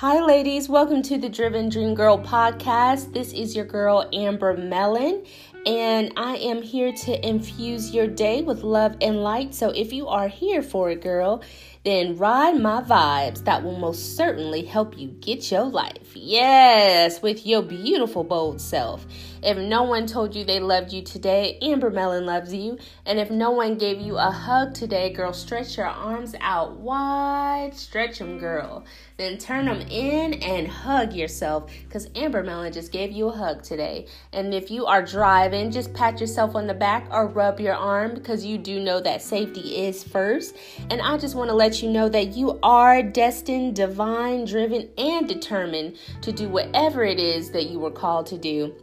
Hi, ladies. Welcome to the Driven Dream Girl podcast. This is your girl, Amber Mellon, and I am here to infuse your day with love and light. So, if you are here for it, girl, then ride my vibes. That will most certainly help you get your life. Yes, with your beautiful, bold self. If no one told you they loved you today, Amber Mellon loves you. And if no one gave you a hug today, girl, stretch your arms out wide. Stretch them, girl. Then turn them in and hug yourself because Amber Mellon just gave you a hug today. And if you are driving, just pat yourself on the back or rub your arm because you do know that safety is first. And I just want to let you know that you are destined, divine, driven, and determined to do whatever it is that you were called to do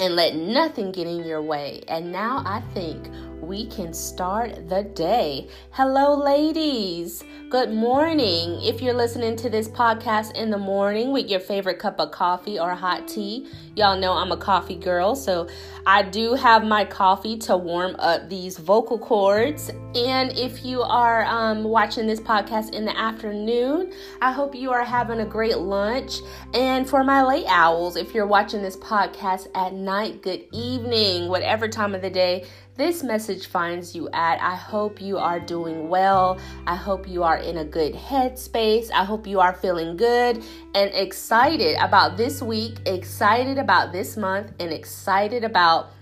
and let nothing get in your way. And now I think we can start the day. Hello, ladies. Good morning. If you're listening to this podcast in the morning with your favorite cup of coffee or hot tea, y'all know I'm a coffee girl, so I do have my coffee to warm up these vocal cords. And if you are um, watching this podcast in the afternoon, I hope you are having a great lunch. And for my late owls, if you're watching this podcast at night, good evening, whatever time of the day this message finds you at. I hope you are doing well. I hope you are in a good headspace. I hope you are feeling good and excited about this week, excited about this month, and excited about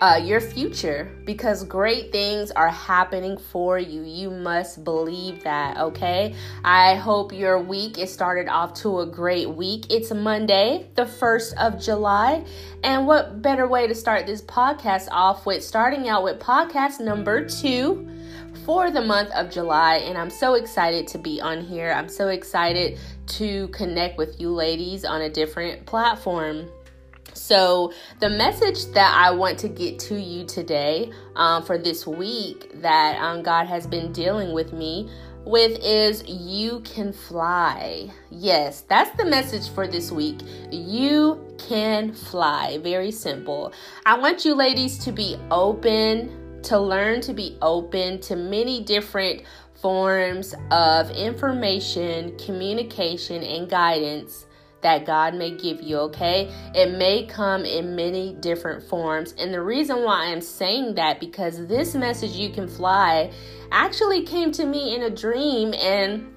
uh, your future because great things are happening for you. You must believe that, okay? I hope your week is started off to a great week. It's Monday, the 1st of July. And what better way to start this podcast off with starting out with podcast number two? For the month of July, and I'm so excited to be on here. I'm so excited to connect with you ladies on a different platform. So, the message that I want to get to you today um, for this week that um, God has been dealing with me with is you can fly. Yes, that's the message for this week. You can fly. Very simple. I want you ladies to be open, to learn to be open to many different forms of information, communication, and guidance that God may give you, okay? It may come in many different forms. And the reason why I'm saying that because this message you can fly actually came to me in a dream and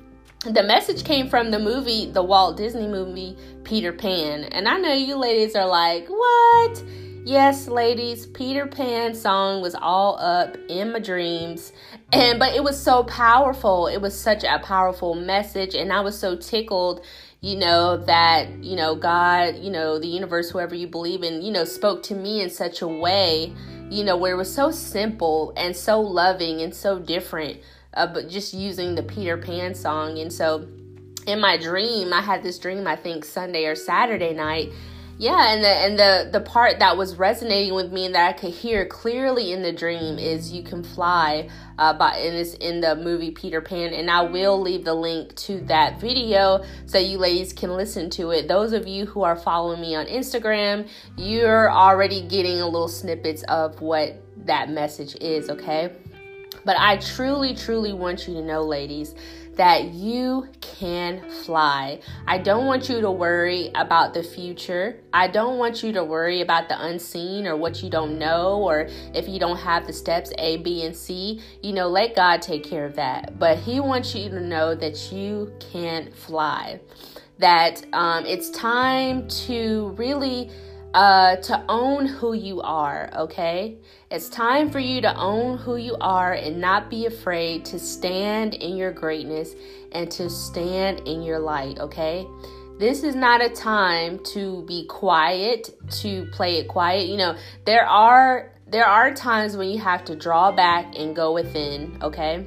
the message came from the movie, the Walt Disney movie Peter Pan. And I know you ladies are like, "What?" Yes, ladies, Peter Pan song was all up in my dreams. And but it was so powerful. It was such a powerful message and I was so tickled you know, that, you know, God, you know, the universe, whoever you believe in, you know, spoke to me in such a way, you know, where it was so simple and so loving and so different, uh, but just using the Peter Pan song. And so in my dream, I had this dream, I think Sunday or Saturday night, yeah and the and the the part that was resonating with me and that i could hear clearly in the dream is you can fly uh by and it's in the movie peter pan and i will leave the link to that video so you ladies can listen to it. Those of you who are following me on instagram you're already getting a little snippets of what that message is okay? But i truly truly want you to know ladies that you can fly. I don't want you to worry about the future. I don't want you to worry about the unseen or what you don't know or if you don't have the steps A, B, and C. You know, let God take care of that. But He wants you to know that you can fly. That um, it's time to really uh, to own who you are, okay? It's time for you to own who you are and not be afraid to stand in your greatness and to stand in your light, okay? This is not a time to be quiet, to play it quiet. You know, there are there are times when you have to draw back and go within, okay?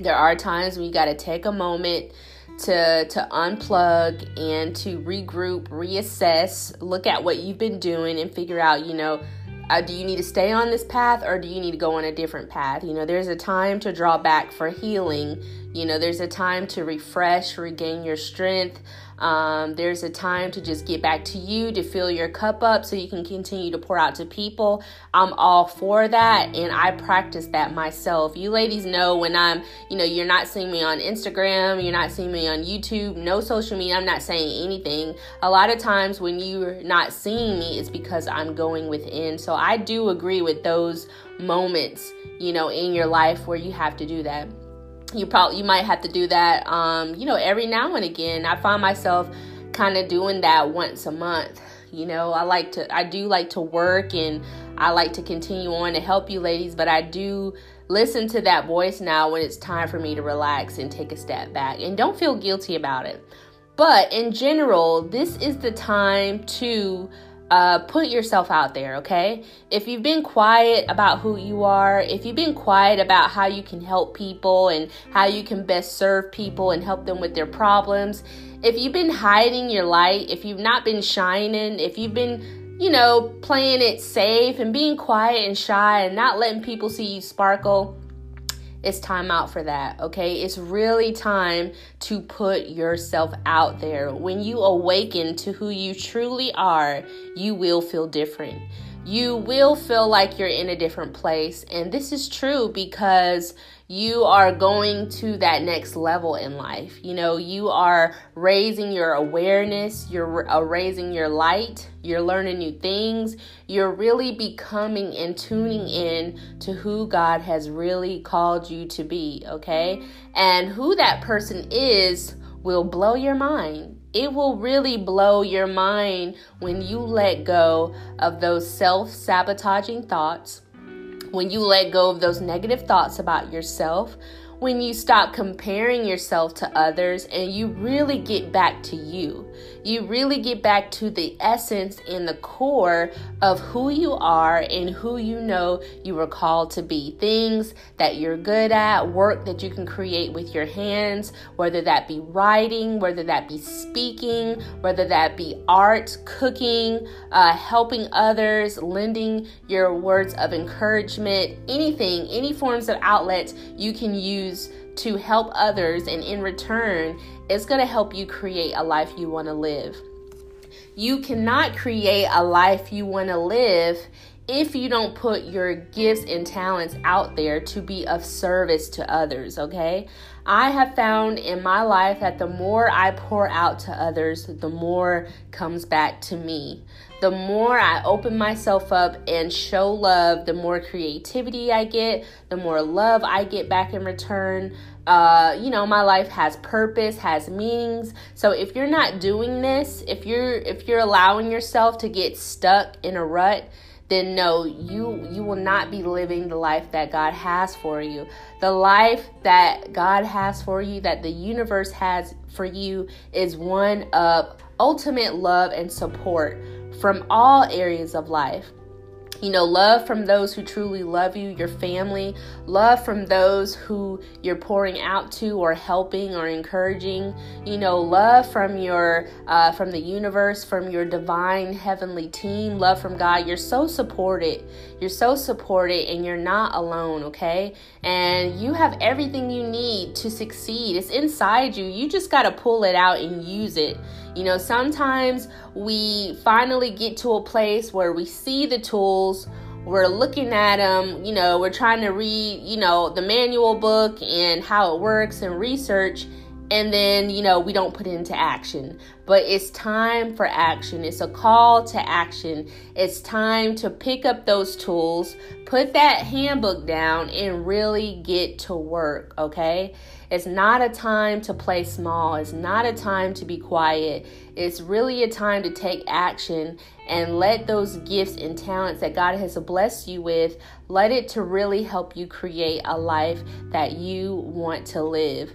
There are times when you got to take a moment to to unplug and to regroup, reassess, look at what you've been doing and figure out, you know, uh, do you need to stay on this path or do you need to go on a different path? You know, there's a time to draw back for healing. You know, there's a time to refresh, regain your strength. Um, there's a time to just get back to you, to fill your cup up so you can continue to pour out to people. I'm all for that, and I practice that myself. You ladies know when I'm, you know, you're not seeing me on Instagram, you're not seeing me on YouTube, no social media, I'm not saying anything. A lot of times when you're not seeing me, it's because I'm going within. So I do agree with those moments, you know, in your life where you have to do that you probably you might have to do that um, you know every now and again. I find myself kind of doing that once a month you know. I like to i do like to work and i like to continue on to help you ladies but i do listen to that voice now when it's time for me to relax and take a step back and don't feel guilty about it. But in general this is the time to uh, put yourself out there, okay? If you've been quiet about who you are, if you've been quiet about how you can help people and how you can best serve people and help them with their problems, if you've been hiding your light, if you've not been shining, if you've been, you know, playing it safe and being quiet and shy and not letting people see you sparkle, it's time out for that, okay? It's really time to put yourself out there. When you awaken to who you truly are, you will feel different. You will feel like you're in a different place. And this is true because you are going to that next level in life. You know, you are raising your awareness, you're uh, raising your light, you're learning new things, you're really becoming and tuning in to who God has really called you to be, okay? And who that person is will blow your mind. It will really blow your mind when you let go of those self sabotaging thoughts when you let go of those negative thoughts about yourself, when you stop comparing yourself to others and you really get back to you. You really get back to the essence and the core of who you are and who you know you were called to be. Things that you're good at, work that you can create with your hands, whether that be writing, whether that be speaking, whether that be art, cooking, uh, helping others, lending your words of encouragement, anything, any forms of outlets you can use use to help others, and in return, it's going to help you create a life you want to live. You cannot create a life you want to live if you don't put your gifts and talents out there to be of service to others, okay? I have found in my life that the more I pour out to others, the more comes back to me. The more I open myself up and show love, the more creativity I get, the more love I get back in return. Uh, you know, my life has purpose, has meanings. So if you're not doing this, if you're if you're allowing yourself to get stuck in a rut, then no you you will not be living the life that God has for you. The life that God has for you that the universe has for you is one of ultimate love and support from all areas of life you know, love from those who truly love you, your family, love from those who you're pouring out to or helping or encouraging, you know, love from your uh, from the universe, from your divine heavenly team, love from God. You're so supported. You're so supported and you're not alone, okay? And you have everything you need to succeed. It's inside you. You just got to pull it out and use it. You know, sometimes we finally get to a place where we see the tools, we're looking at them, you know, we're trying to read, you know, the manual book and how it works and research and then you know we don't put it into action. But it's time for action. It's a call to action. It's time to pick up those tools put that handbook down and really get to work okay it's not a time to play small. It's not a time to be quiet. It's really a time to take action and let those gifts and talents that god has blessed you with let it to really help you create a life that you want to live.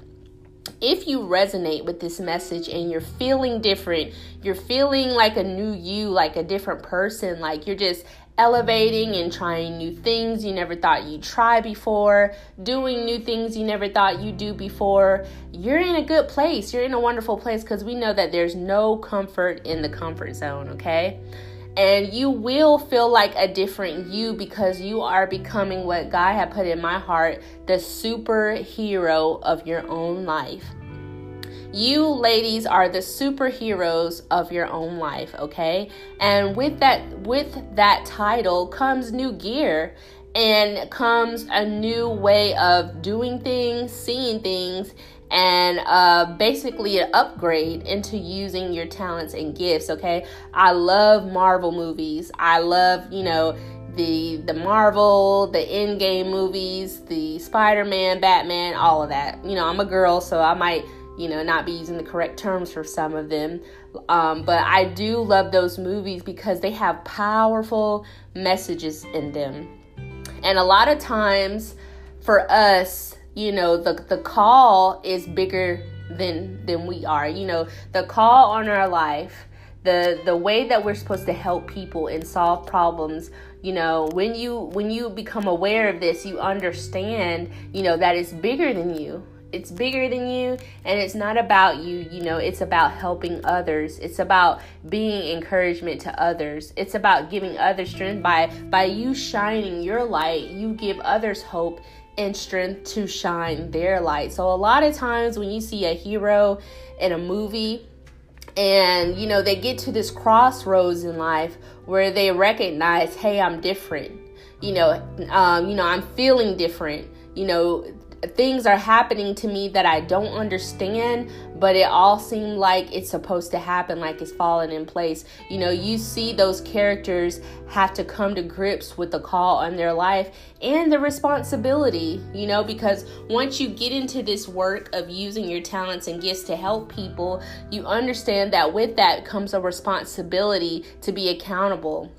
If you resonate with this message and you're feeling different, you're feeling like a new you, like a different person, like you're just elevating and trying new things you never thought you'd try before, doing new things you never thought you'd do before, you're in a good place. You're in a wonderful place because we know that there's no comfort in the comfort zone, okay? and you will feel like a different you because you are becoming what God had put in my heart the superhero of your own life. You ladies are the superheroes of your own life, okay? And with that with that title comes new gear and comes a new way of doing things, seeing things, and uh, basically an upgrade into using your talents and gifts. Okay, I love Marvel movies. I love you know the the Marvel, the Endgame movies, the Spider Man, Batman, all of that. You know, I'm a girl, so I might you know not be using the correct terms for some of them. Um, but I do love those movies because they have powerful messages in them, and a lot of times for us you know the the call is bigger than than we are. You know the call on our life the the way that we're supposed to help people and solve problems you know when you when you become aware of this you understand you know that it's bigger than you it's bigger than you and it's not about you you know it's about helping others it's about being encouragement to others it's about giving others strength by by you shining your light you give others hope and strength to shine their light. So a lot of times when you see a hero in a movie and you know they get to this crossroads in life where they recognize, "Hey, I'm different." You know, um, you know, I'm feeling different. You know, things are happening to me that I don't understand, but it all seemed like it's supposed to happen, like it's falling in place. You know, you see those characters have to come to grips with the call on their life and the responsibility, you know, because once you get into this work of using your talents and gifts to help people, you understand that with that comes a responsibility to be accountable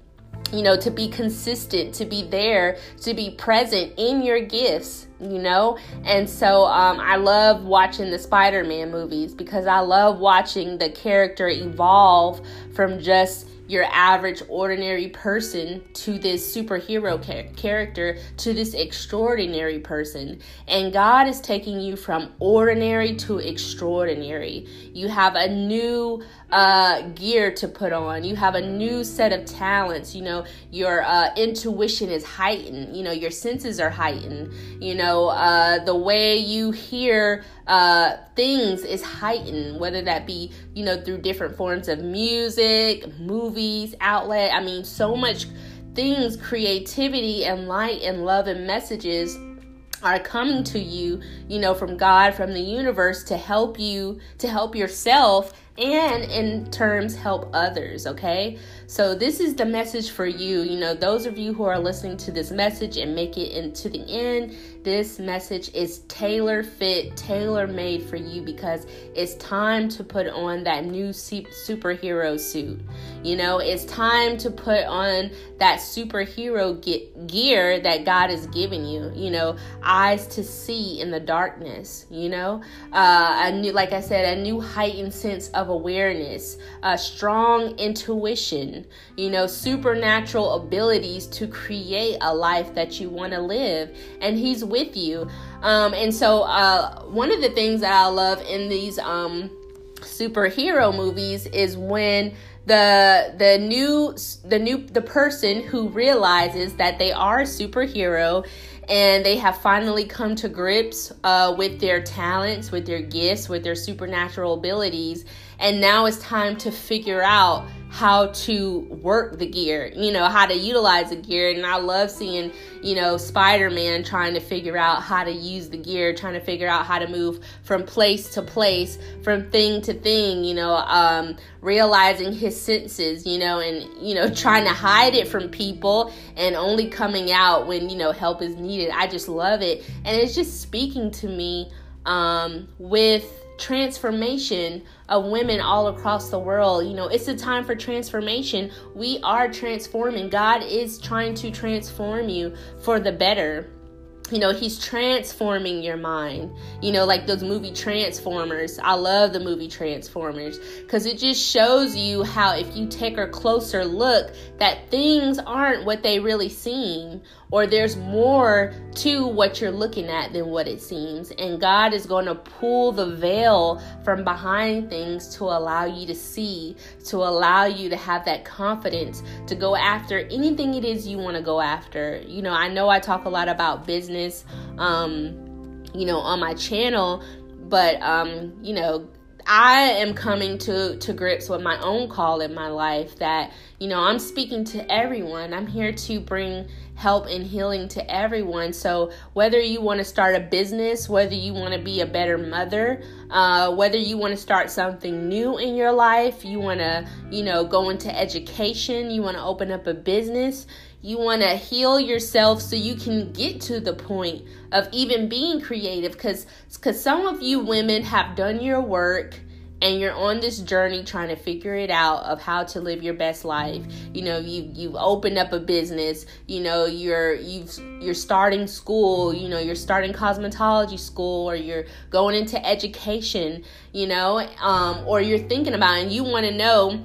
you know, to be consistent, to be there, to be present in your gifts, you know? And so um, I love watching the Spider Man movies because I love watching the character evolve from just your average ordinary person to this superhero char- character to this extraordinary person and god is taking you from ordinary to extraordinary you have a new uh, gear to put on. You have a new set of talents. You know your uh, intuition is heightened. You know your senses are heightened. You know uh, the way you hear uh, things is heightened, whether that be, you know, through different forms of music, movies, outlet. I mean, so much things, creativity and light and love and messages are coming to you, you know, from God, from the universe to help you, to help yourself and in terms help others, okay? So this is the message for you. You know, those of you who are listening to this message and make it into the end, this message is tailor fit, tailor made for you because it's time to put on that new superhero suit. You know, it's time to put on that superhero gear that God has given you. You know, eyes to see in the darkness. You know, uh, a new, like I said, a new heightened sense of awareness, a strong intuition. You know, supernatural abilities to create a life that you want to live, and He's with you. Um, and so, uh, one of the things that I love in these um, superhero movies is when the the new the new the person who realizes that they are a superhero and they have finally come to grips uh, with their talents with their gifts with their supernatural abilities. And now it's time to figure out how to work the gear, you know, how to utilize the gear. And I love seeing, you know, Spider Man trying to figure out how to use the gear, trying to figure out how to move from place to place, from thing to thing, you know, um, realizing his senses, you know, and, you know, trying to hide it from people and only coming out when, you know, help is needed. I just love it. And it's just speaking to me um, with transformation of women all across the world. You know, it's a time for transformation. We are transforming. God is trying to transform you for the better. you know he's transforming your mind you know like those movie transformers i love the movie transformers because it just shows you how if you take a closer look that things aren't what they really seem or there's more to what you're looking at than what it seems and god is going to pull the veil from behind things to allow you to see to allow you to have that confidence to go after anything it is you want to go after you know i know i talk a lot about business um, you know, on my channel. But, um, you know, I am coming to, to grips with my own call in my life that, you know, I'm speaking to everyone. I'm here to bring help and healing to everyone. So, whether you want to start a business, whether you want to be a better mother, uh, whether you want to start something new in your life, you want to, you know, go into education, you want to open up a business, you want to heal yourself so you can get to the point of even being creative because because some of you women have done your work and you're on this journey trying to figure it out of how to live your best life. You know you you've opened up a business you know you're you've you're starting school you know you're starting cosmetology school or you're going into education you know um, or you're thinking about it and you want to know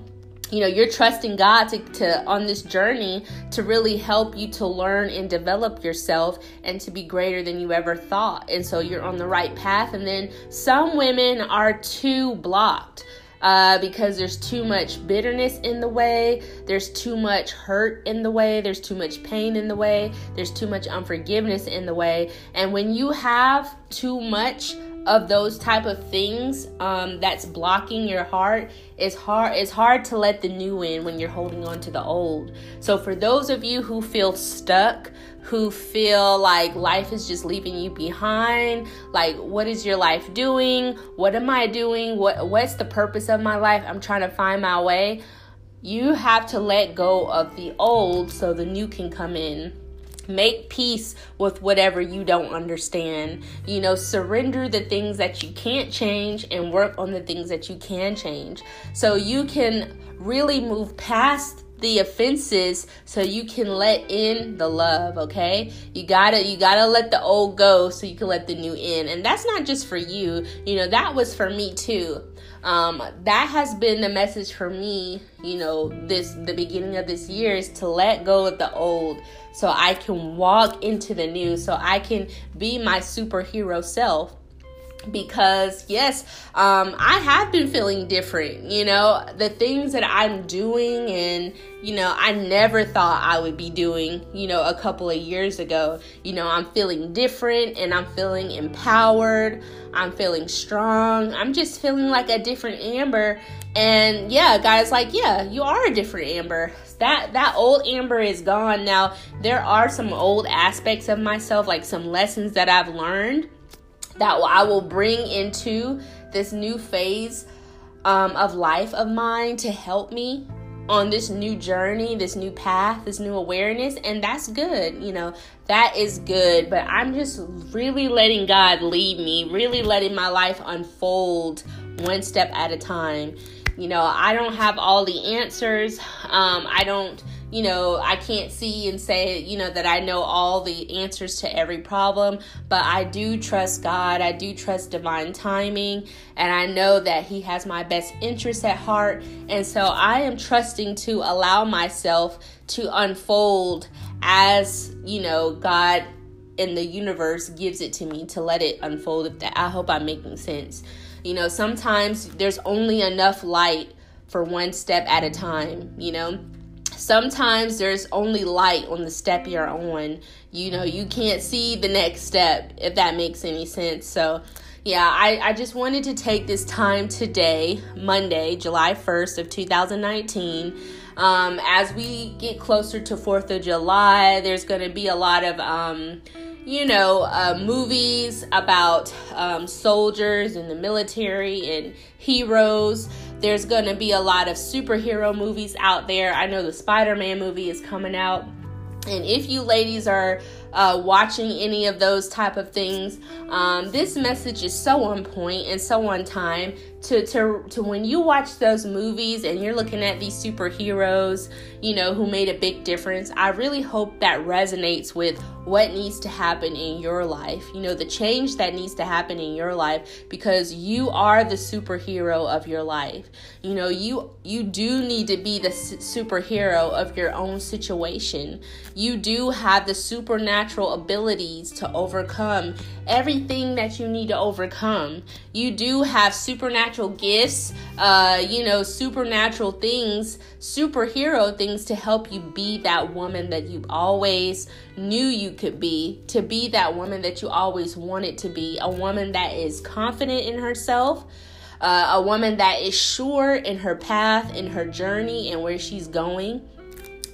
you know you're trusting god to, to on this journey to really help you to learn and develop yourself and to be greater than you ever thought. And so you're on the right path. And then some women are too blocked uh, because there's too much bitterness in the way, there's too much hurt in the way, there's too much pain in the way, there's too much unforgiveness in the way. And when you have too much of those type of things um, that's blocking your heart it's hard it's hard to let the new in when you're holding on to the old. So for those of you who feel stuck who feel like life is just leaving you behind like what is your life doing? What am i doing? What what's the purpose of my life? I'm trying to find my way. You have to let go of the old so the new can come in Make peace with whatever you don't understand. You know, surrender the things that you can't change and work on the things that you can change. So you can really move past the offenses so you can let in the love okay? You gotta you gotta let the old go so you can let the new in. And that's not just for you. You know that was for me too. Um, that has been the message for me you know this the beginning of this year is to let go of the old so i can walk into the new so i can be my superhero self. Because yes um, i have been feeling different you know? The things that i'm doing and you know i never thought i would be doing you know a couple of years ago. You know i'm feeling different and i'm feeling empowered. I'm feeling strong. I'm just feeling like a different amber. And yeah guys like yeah you are a different amber that that old amber is gone now there are some old aspects of myself like some lessons that i've learned that I will bring into this new phase um, of life of mine to help me on this new journey, this new path, this new awareness, and that's good. You know, that is good. But I'm just really letting God lead me, really letting my life unfold one step at a time. You know, I don't have all the answers. Um, I don't you know, I can't see and say, you know, that I know all the answers to every problem, but I do trust God. I do trust divine timing, and I know that He has my best interests at heart. And so I am trusting to allow myself to unfold as, you know, God in the universe gives it to me to let it unfold. If I hope I'm making sense. You know, sometimes there's only enough light for one step at a time, you know sometimes there's only light on the step you're on. You know, you can't see the next step, if that makes any sense. So, yeah, I, I just wanted to take this time today, Monday, July 1st of 2019. Um, as we get closer to 4th of July, there's going to be a lot of, um, you know, uh, movies about um, soldiers and the military and heroes. There's going to be a lot of superhero movies out there. I know the Spider Man movie is coming out. And if you ladies are uh, watching any of those type of things, um, this message is so on point and so on time to to to when you watch those movies and you're looking at these superheroes, you know, who made a big difference, I really hope that resonates with what needs to happen in your life. You know, the change that needs to happen in your life because you are the superhero of your life. You know, you you do need to be the superhero of your own situation. You do have the supernatural abilities to overcome everything that you need to overcome. You do have supernatural gifts, uh, you know, supernatural things, superhero things to help you be that woman that you always knew you could be, to be that woman that you always wanted to be, a woman that is confident in herself. Uh, a woman that is sure in her path, in her journey, and where she's going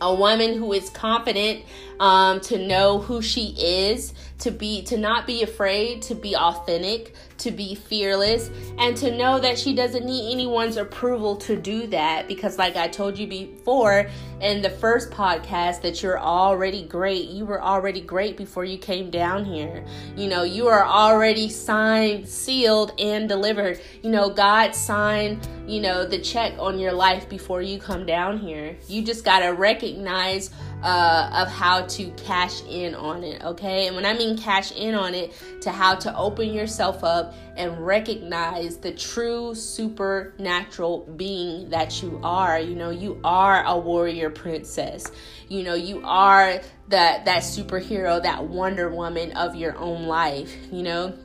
a woman who is confident um, to know who she is to be to not be afraid to be authentic to be fearless and to know that she doesn't need anyone's approval to do that because like I told you before in the first podcast that you're already great. You were already great before you came down here. You know you are already signed sealed and delivered. You know God signed you know the check on your life before you come down here. You just got to recognize uh, of how to cash in on it, okay? And when I mean cash in on it, to how to open yourself up and recognize the true supernatural being that you are. You know, you are a warrior princess. You know, you are that that superhero, that Wonder Woman of your own life. You know,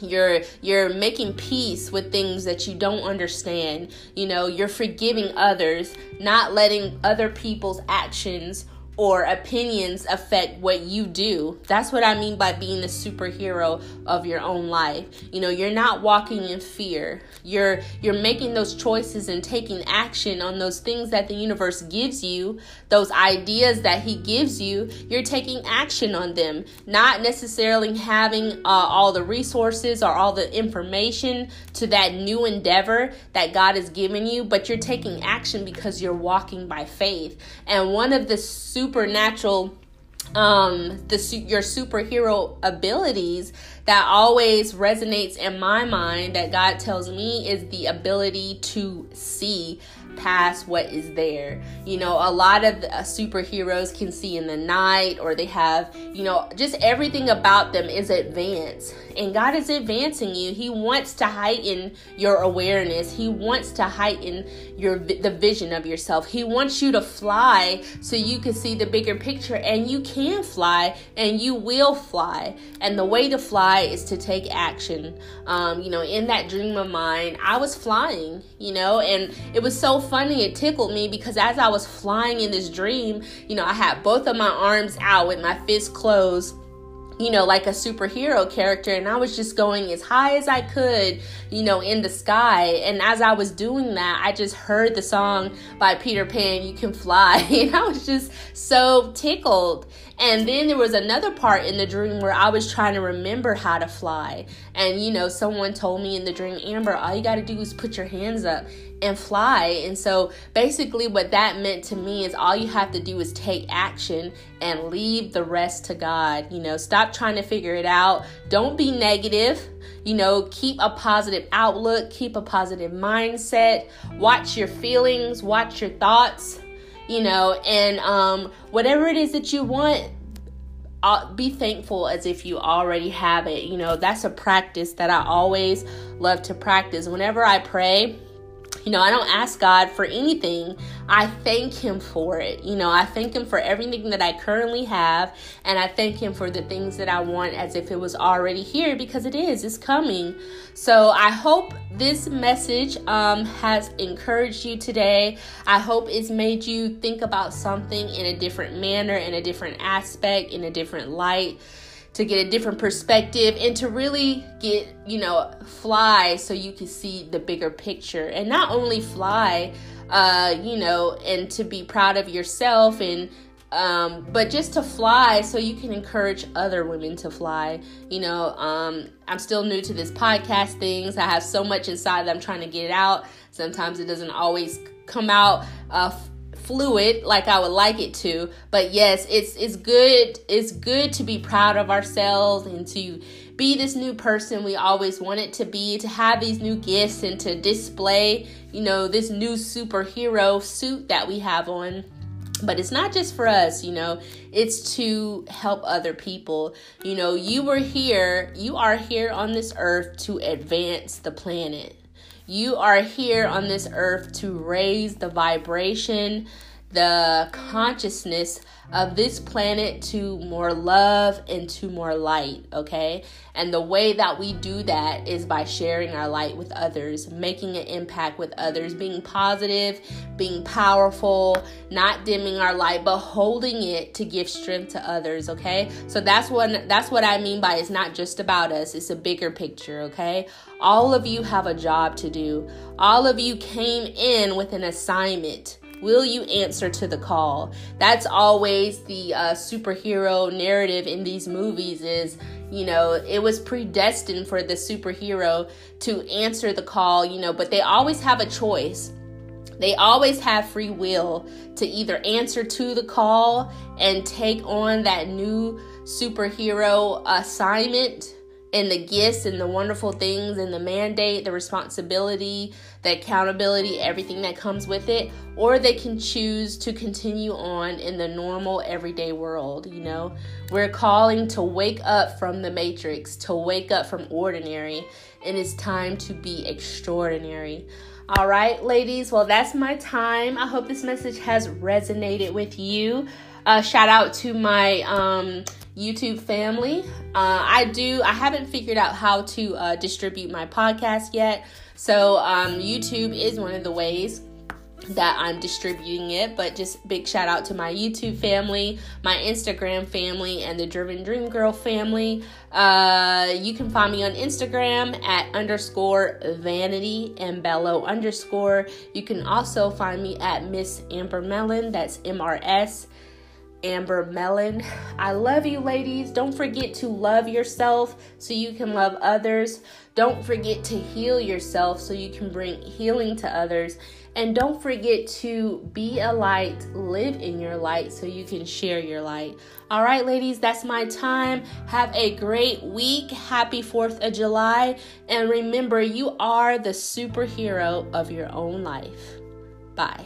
you're you're making peace with things that you don't understand you know you're forgiving others not letting other people's actions or opinions affect what you do. That's what I mean by being the superhero of your own life. You know, you're not walking in fear. You're you're making those choices and taking action on those things that the universe gives you, those ideas that he gives you. You're taking action on them, not necessarily having uh, all the resources or all the information to that new endeavor that God has given you, but you're taking action because you're walking by faith. And one of the super supernatural um the your superhero abilities that always resonates in my mind that God tells me is the ability to see past what is there. You know, a lot of uh, superheroes can see in the night or they have, you know, just everything about them is advanced. And God is advancing you. He wants to heighten your awareness. He wants to heighten your the vision of yourself. He wants you to fly so you can see the bigger picture and you can fly and you will fly. And the way to fly is to take action. Um, you know, in that dream of mine, I was flying, you know, and it was so funny. It tickled me because as I was flying in this dream, you know, I had both of my arms out with my fists closed you know, like a superhero character. And I was just going as high as I could, you know, in the sky. And as I was doing that, I just heard the song by Peter Pan, You Can Fly. And I was just so tickled. And then there was another part in the dream where I was trying to remember how to fly. And, you know, someone told me in the dream, Amber, all you got to do is put your hands up and fly. And so basically, what that meant to me is all you have to do is take action and leave the rest to God. You know, stop trying to figure it out. Don't be negative. You know, keep a positive outlook, keep a positive mindset, watch your feelings, watch your thoughts you know, and um, whatever it is that you want, uh, be thankful as if you already have it. You know, that's a practice that I always love to practice. Whenever I pray, you know, I don't ask God for anything. I thank Him for it. You know, I thank Him for everything that I currently have, and I thank Him for the things that I want as if it was already here because it is, it's coming. So I hope this message um, has encouraged you today. I hope it's made you think about something in a different manner, in a different aspect, in a different light to get a different perspective and to really get, you know, fly so you can see the bigger picture. And not only fly, uh, you know, and to be proud of yourself and um, but just to fly so you can encourage other women to fly. You know, um, I'm still new to this podcast things. I have so much inside that I'm trying to get out. Sometimes it doesn't always come out uh, fluid like I would like it to. But yes, it's it's good it's good to be proud of ourselves and to be this new person we always wanted to be, to have these new gifts and to display, you know, this new superhero suit that we have on. But it's not just for us, you know, it's to help other people. You know, you were here, you are here on this earth to advance the planet. You are here on this earth to raise the vibration, the consciousness of this planet to more love and to more light, okay? And the way that we do that is by sharing our light with others, making an impact with others, being positive, being powerful, not dimming our light, but holding it to give strength to others, okay? So that's what that's what I mean by it's not just about us, it's a bigger picture, okay? All of you have a job to do. All of you came in with an assignment Will you answer to the call? That's always the uh, superhero narrative in these movies is, you know, it was predestined for the superhero to answer the call, you know, but they always have a choice. They always have free will to either answer to the call and take on that new superhero assignment and the gifts and the wonderful things and the mandate, the responsibility, the accountability, everything that comes with it, or they can choose to continue on in the normal everyday world. You know, we're calling to wake up from the matrix, to wake up from ordinary, and it's time to be extraordinary. All right, ladies, well, that's my time. I hope this message has resonated with you. Uh, shout out to my um, YouTube family. Uh, I do, I haven't figured out how to uh, distribute my podcast yet. So, um, YouTube is one of the ways that I'm distributing it. But just big shout out to my YouTube family, my Instagram family, and the Driven Dream Girl family. Uh, you can find me on Instagram at underscore vanity and bellow underscore. You can also find me at Miss Amber Mellon. That's M R S Amber Mellon. I love you, ladies. Don't forget to love yourself so you can love others. Don't forget to heal yourself so you can bring healing to others. And don't forget to be a light, live in your light so you can share your light. All right, ladies, that's my time. Have a great week. Happy 4th of July. And remember, you are the superhero of your own life. Bye.